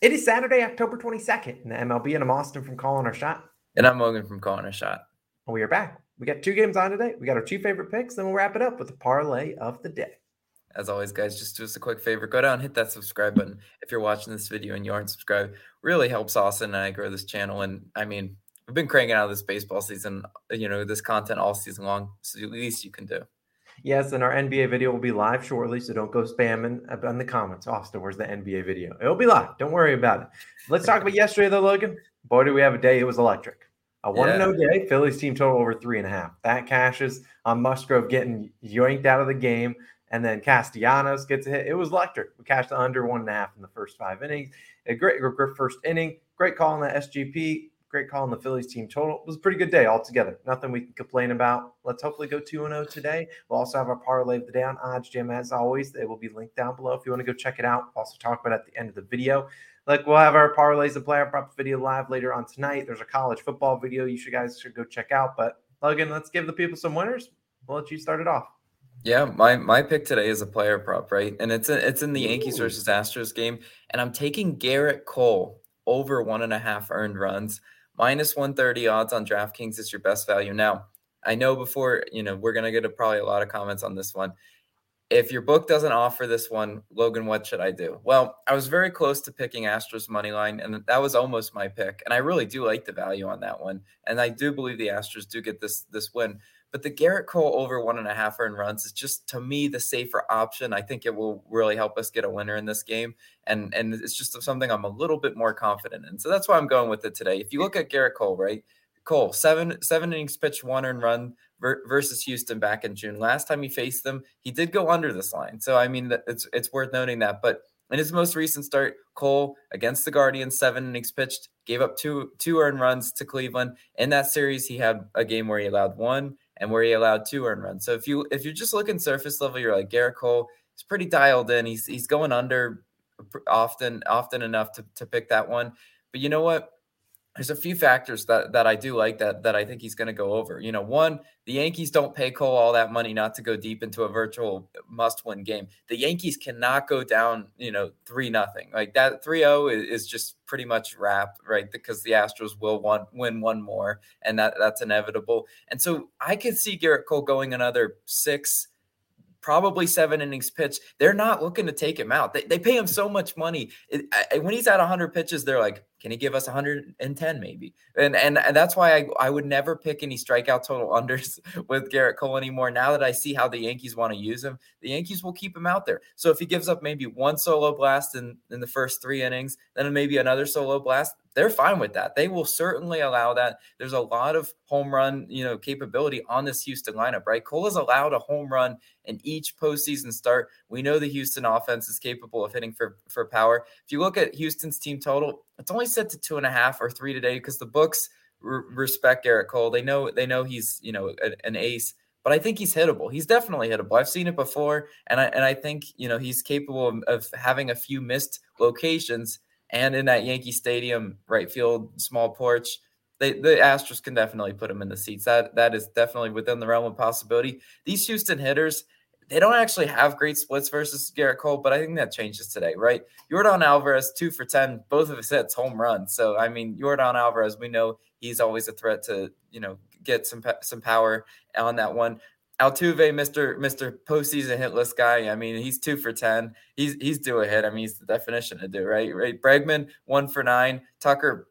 It is Saturday, October 22nd in the MLB, and I'm Austin from Calling Our Shot. And I'm Logan from Calling Our Shot. And we are back. We got two games on today. We got our two favorite picks, then we'll wrap it up with the parlay of the day. As always, guys, just do us a quick favor. Go down, hit that subscribe button. If you're watching this video and you aren't subscribed, really helps Austin and I grow this channel. And I mean, we've been cranking out this baseball season, you know, this content all season long. So the least you can do. Yes, and our NBA video will be live shortly, so don't go spamming in the comments. Oh, Austin, where's the NBA video? It'll be live. Don't worry about it. Let's talk about yesterday, though, Logan. Boy, do we have a day. It was electric. A one yeah. 0 day. Phillies team total over three and a half. That cashes on Musgrove getting yanked out of the game, and then Castellanos gets a hit. It was electric. We cashed under one and a half in the first five innings. A great, great first inning. Great call on the SGP. Great call on the Phillies team total. It was a pretty good day altogether. Nothing we can complain about. Let's hopefully go 2 0 today. We'll also have our parlay of the day on OddsJam as always. They will be linked down below if you want to go check it out. We'll also talk about it at the end of the video. Like we'll have our parlays and player props video live later on tonight. There's a college football video you should guys should go check out. But Logan, let's give the people some winners. We'll let you start it off. Yeah, my my pick today is a player prop, right? And it's a, it's in the Yankees versus Astros game, and I'm taking Gerrit Cole over one and a half earned runs minus 130 odds on DraftKings is your best value. Now, I know before, you know, we're going to get a, probably a lot of comments on this one. If your book doesn't offer this one, Logan, what should I do? Well, I was very close to picking Astros money line, and that was almost my pick. And I really do like the value on that one, and I do believe the Astros do get this this win. But the Gerrit Cole over one and a half earned runs is just to me the safer option. I think it will really help us get a winner in this game. And and it's just something I'm a little bit more confident in. So that's why I'm going with it today. If you look at Gerrit Cole, right? Cole, seven seven innings pitched, one earned run versus Houston back in June. Last time he faced them, he did go under this line. So I mean, it's it's worth noting that. But in his most recent start, Cole against the Guardians, seven innings pitched, gave up two two earned runs to Cleveland. In that series, he had a game where he allowed one and where he allowed two earned runs. So if you if you're just looking surface level, you're like Gerrit Cole. He's pretty dialed in. He's he's going under often often enough to to pick that one. But you know what? There's a few factors that that I do like that that I think he's going to go over. You know, one, the Yankees don't pay Cole all that money not to go deep into a virtual must-win game. The Yankees cannot go down, you know, 3 nothing. Like that 3-0 is, is just pretty much wrap, right? Because the Astros will one, win one more and that that's inevitable. And so I could see Gerrit Cole going another 6 probably seven innings pitched. They're not looking to take him out. They, they pay him so much money. It, I, when he's at 100 pitches, they're like, can he give us 110 maybe? And, and and that's why I, I would never pick any strikeout total unders with Gerrit Cole anymore. Now that I see how the Yankees want to use him, the Yankees will keep him out there. So if he gives up maybe one solo blast in, in the first three innings, then maybe another solo blast, they're fine with that. They will certainly allow that. There's a lot of home run, you know, capability on this Houston lineup, right? Cole has allowed a home run in each postseason start. We know the Houston offense is capable of hitting for for power. If you look at Houston's team total, it's only set to two and a half or three today because the books respect Gerrit Cole. They know they know he's you know a, an ace but I think he's hittable. He's definitely hittable. I've seen it before, and I and I think you know he's capable of, of, having a few missed locations and in that Yankee Stadium right field small porch, they, the Astros can definitely put him in the seats. That that is definitely within the realm of possibility. These Houston hitters, they don't actually have great splits versus Gerrit Cole, but I think that changes today, right? Yordan Alvarez, two for 10, both of his hits, home runs. So, I mean, Yordan Alvarez, we know he's always a threat to, you know, get some some power on that one. Altuve, Mister Mister postseason hitless guy. I mean, he's two for ten. He's he's due a hit. I mean, he's the definition of do right. Right. Bregman one for nine. Tucker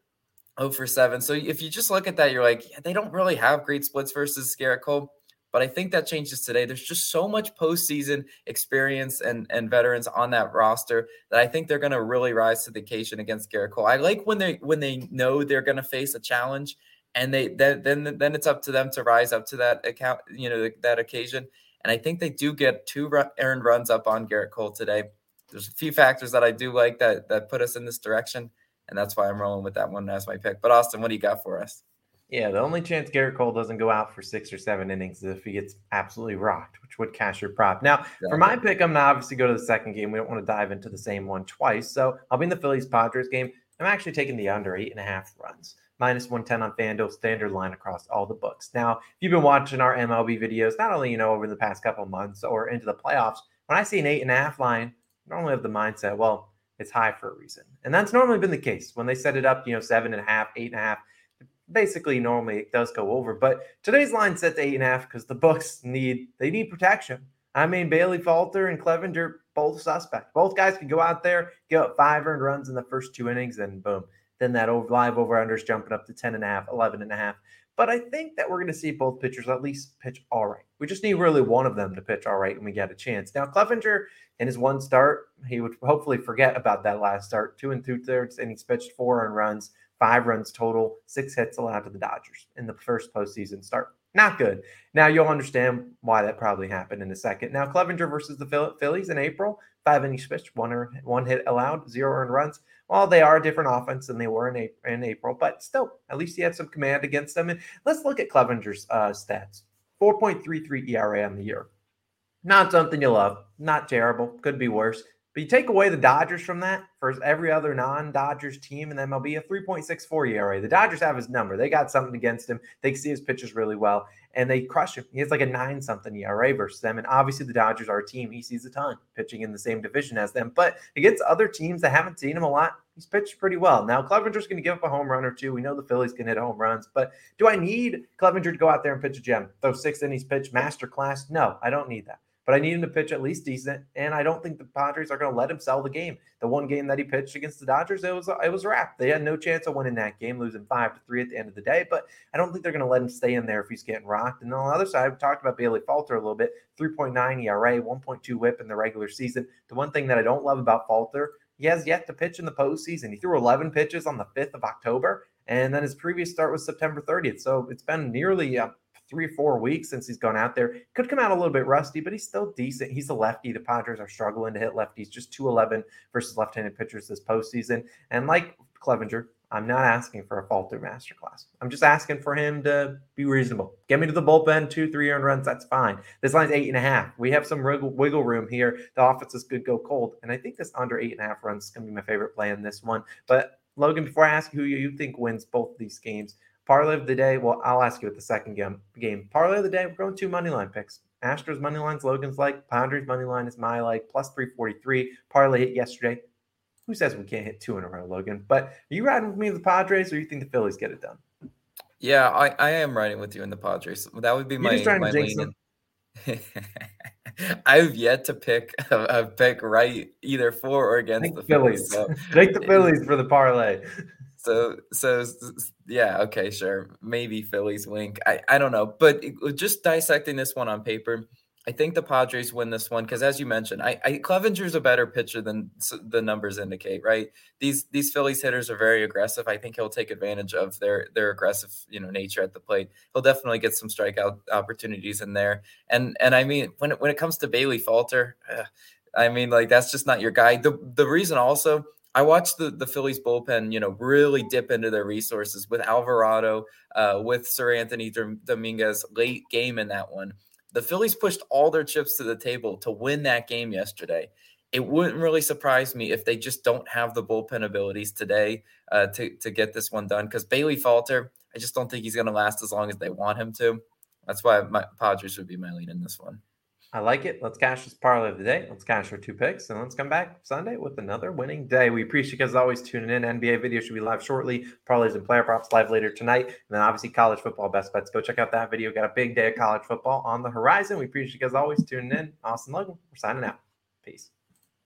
0 for seven. So if you just look at that, you're like, yeah, they don't really have great splits versus Gerrit Cole. But I think that changes today. There's just so much postseason experience and, and veterans on that roster that I think they're going to really rise to the occasion against Gerrit Cole. I like when they when they know they're going to face a challenge and they then then then it's up to them to rise up to that account, you know, that occasion. And I think they do get two earned runs up on Gerrit Cole today. There's a few factors that I do like that that put us in this direction, and that's why I'm rolling with that one as my pick. But Austin, what do you got for us? Yeah, the only chance Gerrit Cole doesn't go out for six or seven innings is if he gets absolutely rocked, which would cash your prop. Now, for my pick, I'm going to obviously go to the second game. We don't want to dive into the same one twice. So I'll be in the Phillies Padres game. I'm actually taking the under eight and a half runs minus 110 on FanDuel, standard line across all the books. Now, if you've been watching our MLB videos, not only, you know, over the past couple months or into the playoffs, when I see an eight and a half line, I normally have the mindset, well, it's high for a reason. And that's normally been the case when they set it up, you know, seven and a half, eight and a half. Basically, normally it does go over. But today's line set to eight and a half because the books need they need protection. I mean, Bailey Falter and Clevinger, both suspect. Both guys can go out there, get up five earned runs in the first two innings, and boom. Then that over, live over under is jumping up to 10 and a half, 11 and a half. But I think that we're going to see both pitchers at least pitch all right. We just need really one of them to pitch all right and we get a chance. Now, Clevinger in his one start, he would hopefully forget about that last start. Two and two thirds, and he's pitched four earned runs, five runs total, six hits allowed to the Dodgers in the first postseason start. Not good. Now you'll understand why that probably happened in a second. Now Clevinger versus the Phillies in April, five innings pitched, one one hit allowed, zero earned runs. Well, they are a different offense than they were in, in April, but still, at least he had some command against them. And let's look at Clevinger's uh, stats: 4.33 ERA on the year. Not something you love. Not terrible. Could be worse. But you take away the Dodgers from that for every other non-Dodgers team in MLB, be a 3.64 ERA. The Dodgers have his number. They got something against him. They see his pitches really well, and they crush him. He has like a nine something ERA versus them. And obviously, the Dodgers are a team he sees a ton pitching in the same division as them. But against other teams that haven't seen him a lot, he's pitched pretty well. Now, Clevinger's going to give up a home run or two. We know the Phillies can hit home runs, but do I need Clevinger to go out there and pitch a gem, throw six innings pitch, master class? No, I don't need that but I need him to pitch at least decent. And I don't think the Padres are going to let him sell the game. The one game that he pitched against the Dodgers, it was it was wrapped. They had no chance of winning that game, losing five to three at the end of the day. But I don't think they're going to let him stay in there if he's getting rocked. And on the other side, we talked about Bailey Falter a little bit. 3.9 ERA, 1.2 WHIP in the regular season. The one thing that I don't love about Falter, he has yet to pitch in the postseason. He threw 11 pitches on the 5th of October, and then his previous start was September 30th. So it's been nearly a three four weeks since he's gone out there. Could come out a little bit rusty, but he's still decent. He's a lefty. The Padres are struggling to hit lefties, just 211 versus left handed pitchers this postseason. And like Clevinger, I'm not asking for a Falter masterclass. I'm just asking for him to be reasonable. Get me to the bullpen, two, three earned runs. That's fine. This line's eight and a half. We have some wiggle, wiggle room here. The offenses could go cold. And I think this under eight and a half runs is going to be my favorite play in this one. But Logan, before I ask who you think wins both these games, Parlay of the day. Well, I'll ask you at the second game. Game parlay of the day. We're going two money line picks. Astros money lines. Logan's like. Padres money line is my like plus three forty three. Parlay hit yesterday. Who says we can't hit two in a row, Logan? But are you riding with me in the Padres, or you think the Phillies get it done? Yeah, I, I am riding with you in the Padres. That would be You're my my lean. I've yet to pick a, a, pick right either for or against the Phillies. Phillies so. Take the Phillies for the parlay. So, so yeah, okay, sure. Maybe Phillies wink. I, I don't know. But just dissecting this one on paper, I think the Padres win this one because, as you mentioned, I, I Clevinger's a better pitcher than the numbers indicate. Right? These these Phillies hitters are very aggressive. I think he'll take advantage of their their aggressive you know nature at the plate. He'll definitely get some strikeout opportunities in there. And and I mean, when it, when it comes to Bailey Falter, uh, I mean, like that's just not your guy. The the reason also I watched the the Phillies bullpen, you know, really dip into their resources with Alvarado, uh, with Seranthony Dominguez late game in that one. The Phillies pushed all their chips to the table to win that game yesterday. It wouldn't really surprise me if they just don't have the bullpen abilities today uh, to to get this one done. Because Bailey Falter, I just don't think he's going to last as long as they want him to. That's why my Padres would be my lead in this one. I like it. Let's cash this parlay of the day. Let's cash our two picks, and let's come back Sunday with another winning day. We appreciate you guys always tuning in. NBA video should be live shortly. Parlays and player props live later tonight, and then obviously college football best bets. Go check out that video. Got a big day of college football on the horizon. We appreciate you guys always tuning in. Austin Logan, we're signing out. Peace.